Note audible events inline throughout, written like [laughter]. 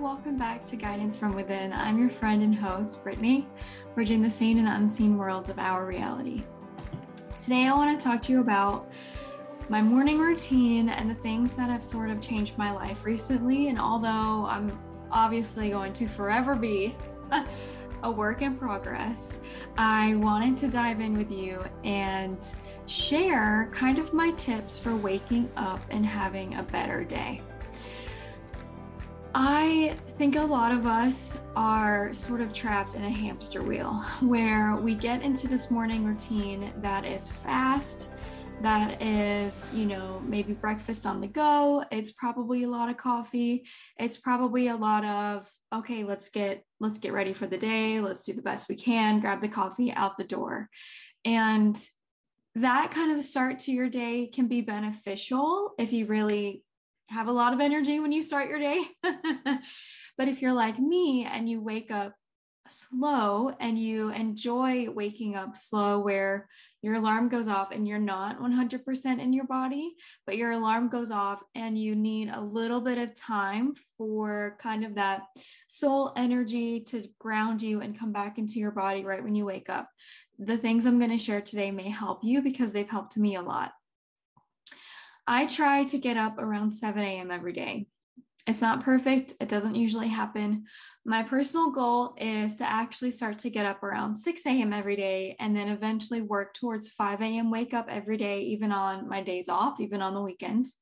welcome back to Guidance from Within. I'm your friend and host, Brittany, bridging the seen and unseen worlds of our reality. Today, I want to talk to you about my morning routine and the things that have sort of changed my life recently. And although I'm obviously going to forever be [laughs] a work in progress, I wanted to dive in with you and share kind of my tips for waking up and having a better day. I think a lot of us are sort of trapped in a hamster wheel [laughs] where we get into this morning routine that is fast, that is, you know, maybe breakfast on the go. It's probably a lot of coffee. It's probably a lot of, okay, let's get let's get ready for the day. Let's do the best we can, grab the coffee out the door. And that kind of start to your day can be beneficial if you really have a lot of energy when you start your day. [laughs] but if you're like me and you wake up slow and you enjoy waking up slow, where your alarm goes off and you're not 100% in your body, but your alarm goes off and you need a little bit of time for kind of that soul energy to ground you and come back into your body right when you wake up. The things I'm going to share today may help you because they've helped me a lot. I try to get up around 7 a.m. every day. It's not perfect, it doesn't usually happen. My personal goal is to actually start to get up around 6 a.m. every day and then eventually work towards 5 a.m. wake up every day, even on my days off, even on the weekends.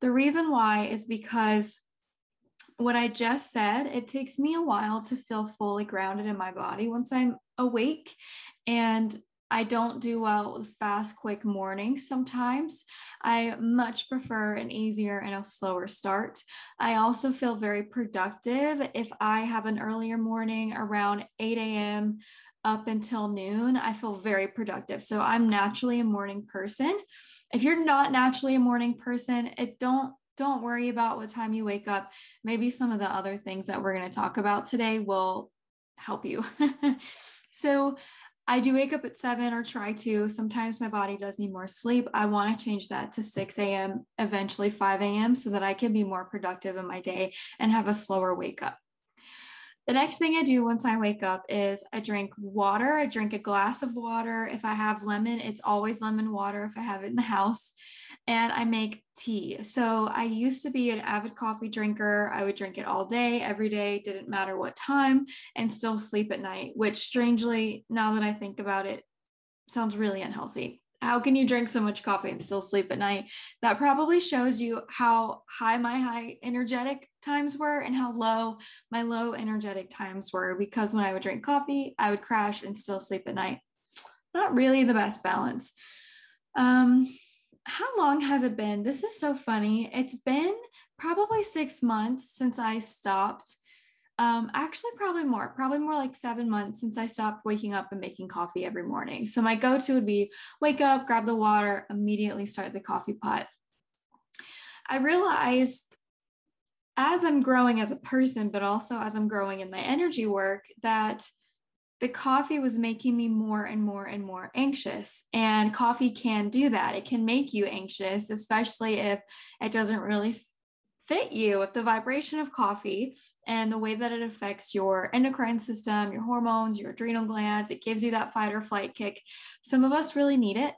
The reason why is because what I just said, it takes me a while to feel fully grounded in my body once I'm awake. And I don't do well with fast, quick mornings sometimes. I much prefer an easier and a slower start. I also feel very productive if I have an earlier morning around 8 a.m. up until noon. I feel very productive. So I'm naturally a morning person. If you're not naturally a morning person, it don't don't worry about what time you wake up. Maybe some of the other things that we're going to talk about today will help you. [laughs] so I do wake up at seven or try to. Sometimes my body does need more sleep. I want to change that to 6 a.m., eventually 5 a.m., so that I can be more productive in my day and have a slower wake up. The next thing I do once I wake up is I drink water. I drink a glass of water. If I have lemon, it's always lemon water if I have it in the house and I make tea. So I used to be an avid coffee drinker. I would drink it all day, every day, didn't matter what time, and still sleep at night, which strangely, now that I think about it, sounds really unhealthy. How can you drink so much coffee and still sleep at night? That probably shows you how high my high energetic times were and how low my low energetic times were because when I would drink coffee, I would crash and still sleep at night. Not really the best balance. Um, how long has it been? This is so funny. It's been probably six months since I stopped. Um, actually, probably more, probably more like seven months since I stopped waking up and making coffee every morning. So, my go to would be wake up, grab the water, immediately start the coffee pot. I realized as I'm growing as a person, but also as I'm growing in my energy work, that the coffee was making me more and more and more anxious. And coffee can do that. It can make you anxious, especially if it doesn't really fit you. If the vibration of coffee and the way that it affects your endocrine system, your hormones, your adrenal glands, it gives you that fight or flight kick. Some of us really need it.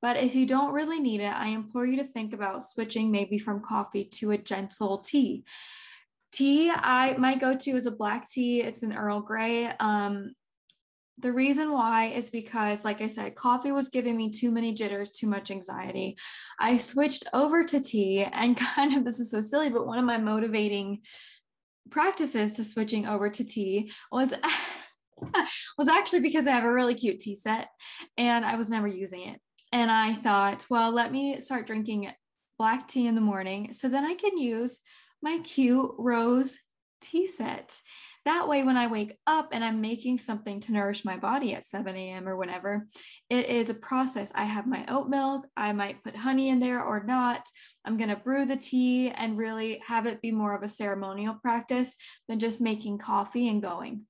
But if you don't really need it, I implore you to think about switching maybe from coffee to a gentle tea tea i my go-to is a black tea it's an earl grey um, the reason why is because, like I said, coffee was giving me too many jitters, too much anxiety. I switched over to tea, and [laughs] kind of this is so silly, but one of my motivating practices to switching over to tea was. [laughs] was actually because I have a really cute tea set and I was never using it. And I thought, well, let me start drinking black tea in the morning so then I can use my cute rose tea set. That way, when I wake up and I'm making something to nourish my body at 7 a.m. or whenever, it is a process. I have my oat milk, I might put honey in there or not. I'm going to brew the tea and really have it be more of a ceremonial practice than just making coffee and going.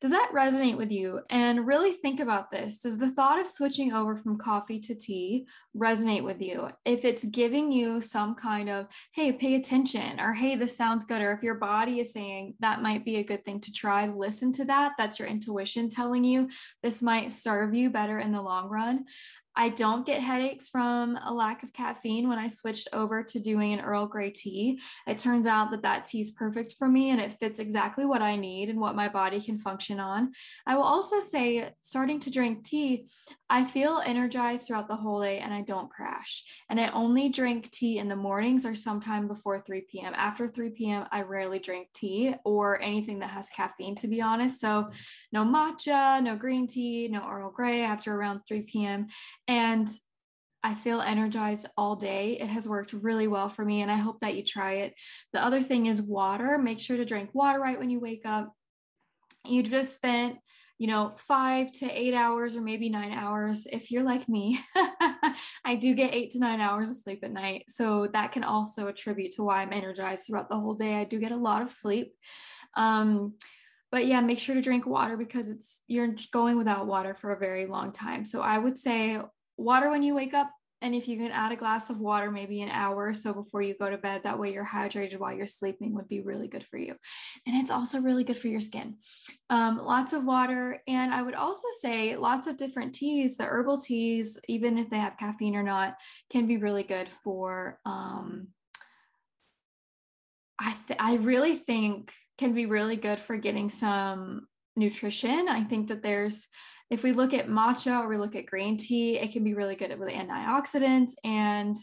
Does that resonate with you? And really think about this. Does the thought of switching over from coffee to tea resonate with you? If it's giving you some kind of, hey, pay attention, or hey, this sounds good, or if your body is saying that might be a good thing to try, listen to that. That's your intuition telling you this might serve you better in the long run. I don't get headaches from a lack of caffeine when I switched over to doing an Earl Grey tea. It turns out that that tea is perfect for me and it fits exactly what I need and what my body can function on. I will also say, starting to drink tea, I feel energized throughout the whole day and I don't crash. And I only drink tea in the mornings or sometime before 3 p.m. After 3 p.m., I rarely drink tea or anything that has caffeine, to be honest. So, no matcha, no green tea, no Earl Grey after around 3 p.m. And I feel energized all day. It has worked really well for me, and I hope that you try it. The other thing is water. Make sure to drink water right when you wake up. You just spent, you know, five to eight hours or maybe nine hours. If you're like me, [laughs] I do get eight to nine hours of sleep at night. So that can also attribute to why I'm energized throughout the whole day. I do get a lot of sleep. Um, but yeah make sure to drink water because it's you're going without water for a very long time so i would say water when you wake up. And if you can add a glass of water, maybe an hour or so before you go to bed, that way you're hydrated while you're sleeping would be really good for you. And it's also really good for your skin. Um, lots of water. And I would also say lots of different teas, the herbal teas, even if they have caffeine or not, can be really good for. Um, I, th- I really think can be really good for getting some nutrition. I think that there's if we look at matcha or we look at green tea, it can be really good with antioxidants and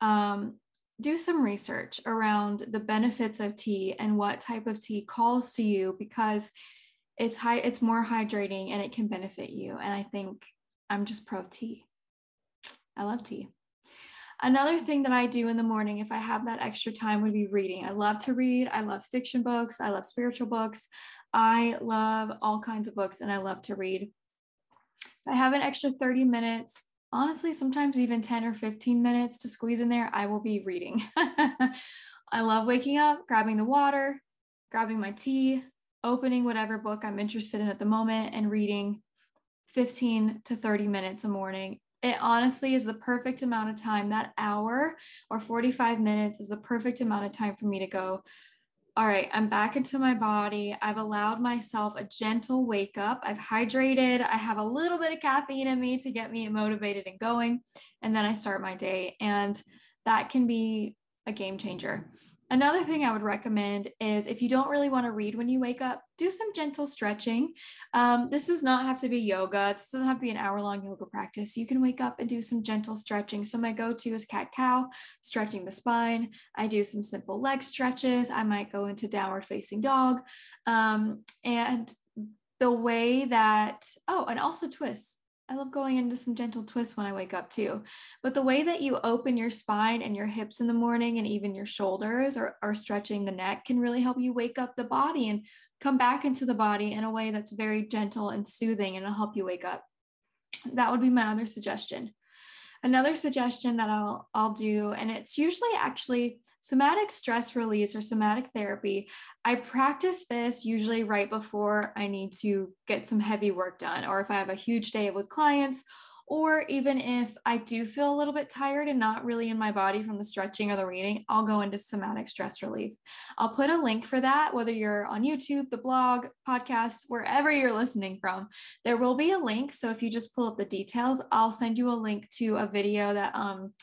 um, do some research around the benefits of tea and what type of tea calls to you because it's high it's more hydrating and it can benefit you. And i think i'm just pro tea. I love tea. Another thing that i do in the morning if i have that extra time would be reading. I love to read. I love fiction books. I love spiritual books. I love all kinds of books and i love to read if I have an extra 30 minutes, honestly, sometimes even 10 or 15 minutes to squeeze in there, I will be reading. [laughs] I love waking up, grabbing the water, grabbing my tea, opening whatever book I'm interested in at the moment, and reading 15 to 30 minutes a morning. It honestly is the perfect amount of time. That hour or 45 minutes is the perfect amount of time for me to go, all right, I'm back into my body. I've allowed myself a gentle wake up. I've hydrated. I have a little bit of caffeine in me to get me motivated and going. And then I start my day. And that can be a game changer. Another thing I would recommend is if you don't really want to read when you wake up, do some gentle stretching. Um, this does not have to be yoga. This doesn't have to be an hour long yoga practice. You can wake up and do some gentle stretching. So, my go to is cat cow, stretching the spine. I do some simple leg stretches. I might go into downward facing dog. Um, and the way that, oh, and also twists. I love going into some gentle twists when I wake up too. But the way that you open your spine and your hips in the morning and even your shoulders or, or stretching the neck can really help you wake up the body and come back into the body in a way that's very gentle and soothing and it'll help you wake up. That would be my other suggestion. Another suggestion that I'll I'll do, and it's usually actually somatic stress release or somatic therapy. I practice this usually right before I need to get some heavy work done, or if I have a huge day with clients, or even if I do feel a little bit tired and not really in my body from the stretching or the reading, I'll go into somatic stress relief. I'll put a link for that, whether you're on YouTube, the blog, podcast, wherever you're listening from. There will be a link. So if you just pull up the details, I'll send you a link to a video that um,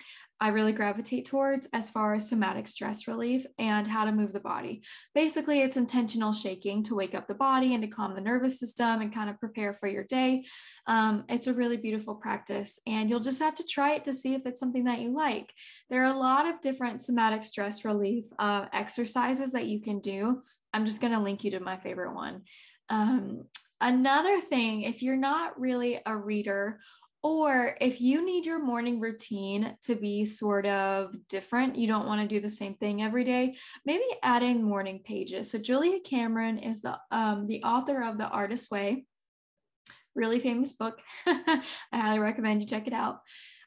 I really gravitate towards as far as somatic stress relief and how to move the body. Basically, it's intentional shaking to wake up the body and to calm the nervous system and kind of prepare for your day. Um, it's a really beautiful practice, and you'll just have to try it to see if it's something that you like. There are a lot of different somatic stress relief uh, exercises that you can do. I'm just going to link you to my favorite one. Um, another thing, if you're not really a reader or if you need your morning routine to be sort of different, you don't want to do the same thing every day, maybe add in morning pages. So Julia Cameron is the um, the author of The Artist's Way, really famous book. [laughs] I highly recommend you check it out.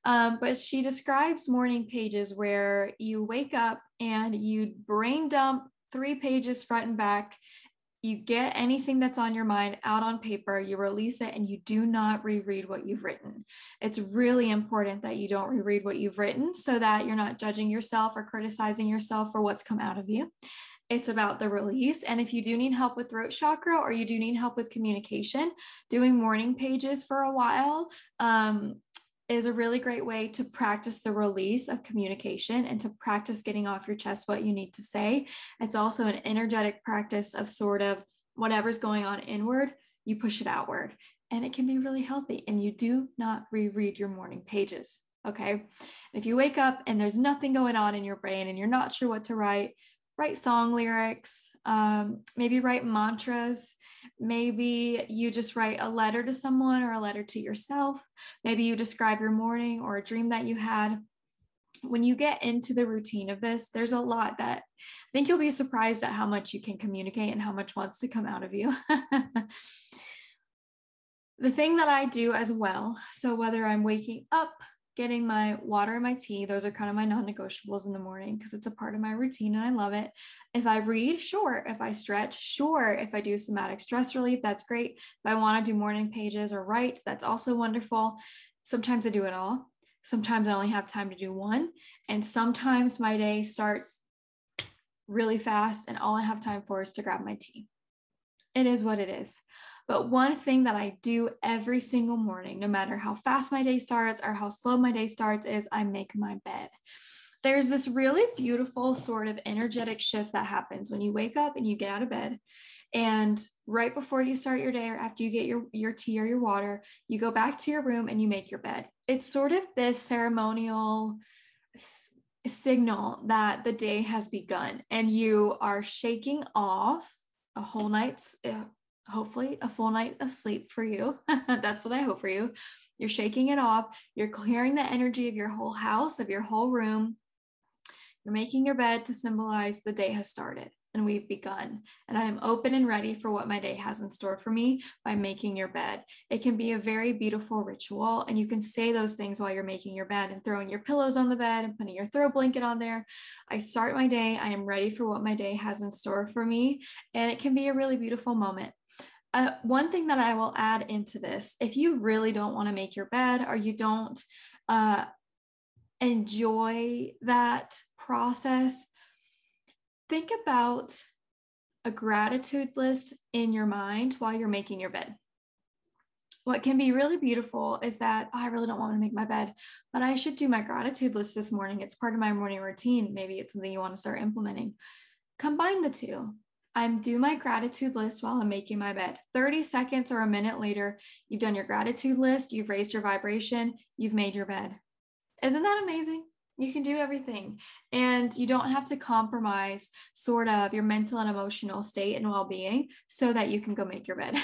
Um, but she describes morning pages where you wake up and you brain dump three pages front and back you get anything that's on your mind out on paper, you release it, and you do not reread what you've written. It's really important that you don't reread what you've written so that you're not judging yourself or criticizing yourself for what's come out of you. It's about the release. And if you do need help with throat chakra or you do need help with communication, doing morning pages for a while um, is a really great way to practice the release of communication and to practice getting off your chest what you need to say. It's also an energetic practice of sort of whatever's going on inward, you push it outward. And it can be really healthy. And you do not reread your morning pages. Okay. If you wake up and there's nothing going on in your brain and you're not sure what to write, write song lyrics, um, maybe write mantras. Maybe you just write a letter to someone or a letter to yourself. Maybe you describe your morning or a dream that you had. When you get into the routine of this, there's a lot that I think you'll be surprised at how much you can communicate and how much wants to come out of you. [laughs] the thing that I do as well, so whether I'm waking up, getting my water and my tea. Those are kind of my non negotiables in the morning because it's a part of my routine and I love it. If I read, sure. If I stretch, sure. If I do somatic stress relief, that's great. If I want to do morning pages or write, that's also wonderful. Sometimes I do it all. Sometimes I only have time to do one. And sometimes my day starts really fast and all I have time for is to grab my tea. It is what it is. But one thing that I do every single morning, no matter how fast my day starts or how slow my day starts, is I make my bed. There's this really beautiful sort of energetic shift that happens when you wake up and you get out of bed. And right before you start your day or after you get your, your tea or your water, you go back to your room and you make your bed. It's sort of this ceremonial signal that the day has begun and you are shaking off a whole night's uh, hopefully a full night of sleep for you. [laughs] That's what I hope for you. You're shaking it off. You're clearing the energy of your whole house, of your whole room. You're making your bed to symbolize the day has started and we've begun. And I am open and ready for what my day has in store for me by making your bed. It can be a very beautiful ritual, and you can say those things while you're making your bed and throwing your pillows on the bed and putting your throw blanket on there. I start my day, I am ready for what my day has in store for me, and it can be a really beautiful moment. Uh, one thing that I will add into this if you really don't want to make your bed or you don't uh, enjoy that process, think about a gratitude list in your mind while you're making your bed. What can be really beautiful is that oh, I really don't want to make my bed, but I should do my gratitude list this morning. It's part of my morning routine. Maybe it's something you want to start implementing. Combine the two. I'm do my gratitude list while I'm making my bed. 30 seconds or a minute later, you've done your gratitude list, you've raised your vibration, you've made your bed. Isn't that amazing? You can do everything and you don't have to compromise sort of your mental and emotional state and well being so that you can go make your bed,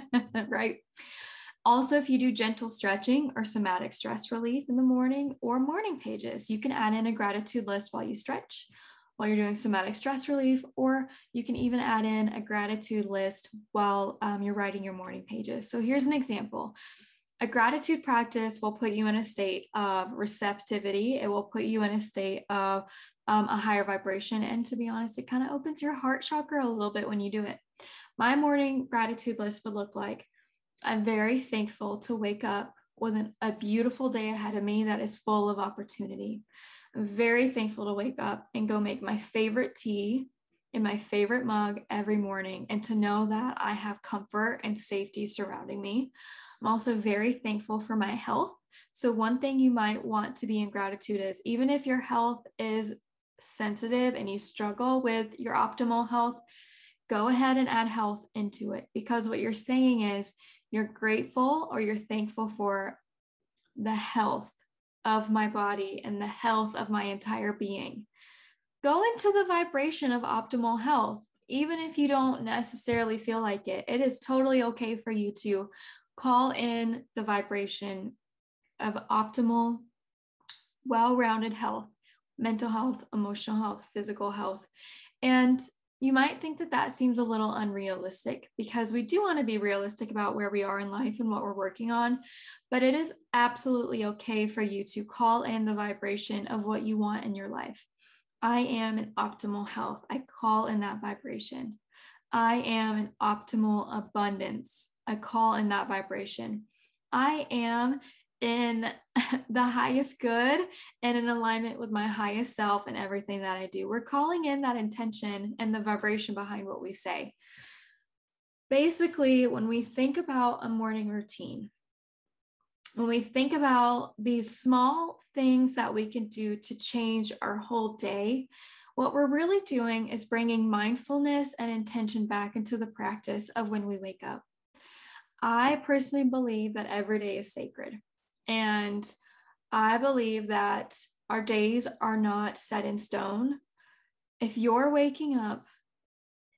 [laughs] right? Also, if you do gentle stretching or somatic stress relief in the morning or morning pages, you can add in a gratitude list while you stretch while you're doing somatic stress relief, or you can even add in a gratitude list while um, you're writing your morning pages. So here's an example. A gratitude practice will put you in a state of receptivity. It will put you in a state of um, a higher vibration. And to be honest, it kind of opens your heart chakra a little bit when you do it. My morning gratitude list would look like I'm very thankful to wake up with an, a beautiful day ahead of me that is full of opportunity. I'm very thankful to wake up and go make my favorite tea in my favorite mug every morning and to know that I have comfort and safety surrounding me. I'm also very thankful for my health. So, one thing you might want to be in gratitude is even if your health is sensitive and you struggle with your optimal health, go ahead and add health into it because what you're saying is you're grateful or you're thankful for the health of my body and the health of my entire being. Go into the vibration of optimal health, even if you don't necessarily feel like it. It is totally okay for you to call in the vibration of optimal, well rounded health, mental health, emotional health, physical health. And you might think that that seems a little unrealistic because we do want to be realistic about where we are in life and what we're working on. But it is absolutely okay for you to call in the vibration of what you want in your life. I am in optimal health. I call in that vibration. I am in optimal abundance. I call in that vibration. I am in [laughs] the highest good and in alignment with my highest self and everything that I do. We're calling in that intention and the vibration behind what we say. Basically, when we think about a morning routine, when we think about these small things that we can do to change our whole day, what we're really doing is bringing mindfulness and intention back into the practice of when we wake up. I personally believe that every day is sacred. And I believe that our days are not set in stone. If you're waking up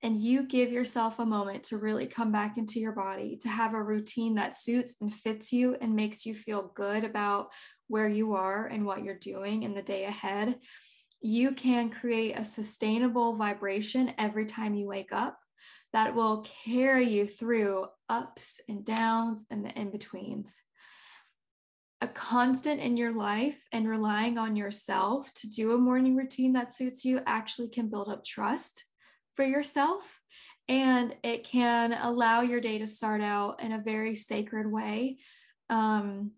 and you give yourself a moment to really come back into your body, to have a routine that suits and fits you and makes you feel good about where you are and what you're doing in the day ahead, you can create a sustainable vibration every time you wake up that will carry you through ups and downs and the in betweens. A constant in your life and relying on yourself to do a morning routine that suits you actually can build up trust for yourself and it can allow your day to start out in a very sacred way. Um,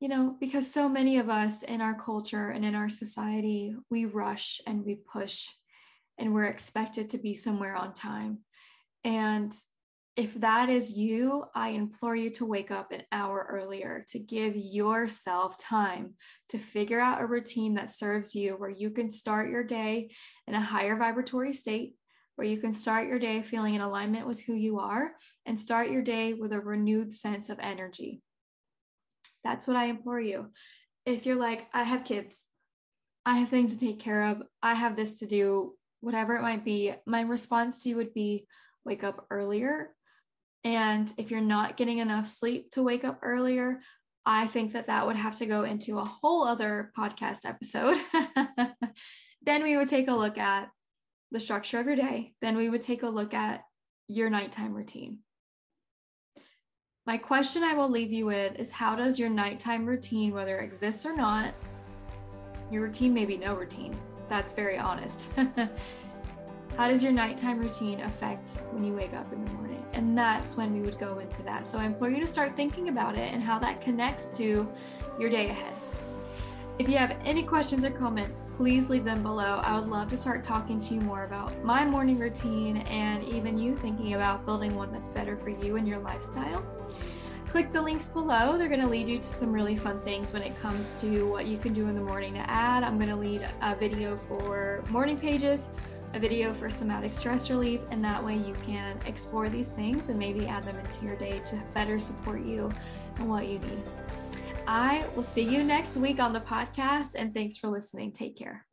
you know, because so many of us in our culture and in our society, we rush and we push and we're expected to be somewhere on time. And if that is you, I implore you to wake up an hour earlier to give yourself time to figure out a routine that serves you, where you can start your day in a higher vibratory state, where you can start your day feeling in alignment with who you are and start your day with a renewed sense of energy. That's what I implore you. If you're like, I have kids, I have things to take care of, I have this to do, whatever it might be, my response to you would be wake up earlier. And if you're not getting enough sleep to wake up earlier, I think that that would have to go into a whole other podcast episode. [laughs] then we would take a look at the structure of your day. Then we would take a look at your nighttime routine. My question I will leave you with is how does your nighttime routine, whether it exists or not, your routine may be no routine. That's very honest. [laughs] how does your nighttime routine affect when you wake up in the morning? And that's when we would go into that. So I implore you to start thinking about it and how that connects to your day ahead. If you have any questions or comments, please leave them below. I would love to start talking to you more about my morning routine and even you thinking about building one that's better for you and your lifestyle. Click the links below. They're going to lead you to some really fun things when it comes to what you can do in the morning to add. I'm going to lead a video for morning pages, a video for somatic stress relief, and that way you can explore these things and maybe add them into your day to better support you and what you need. I will see you next week on the podcast, and thanks for listening. Take care.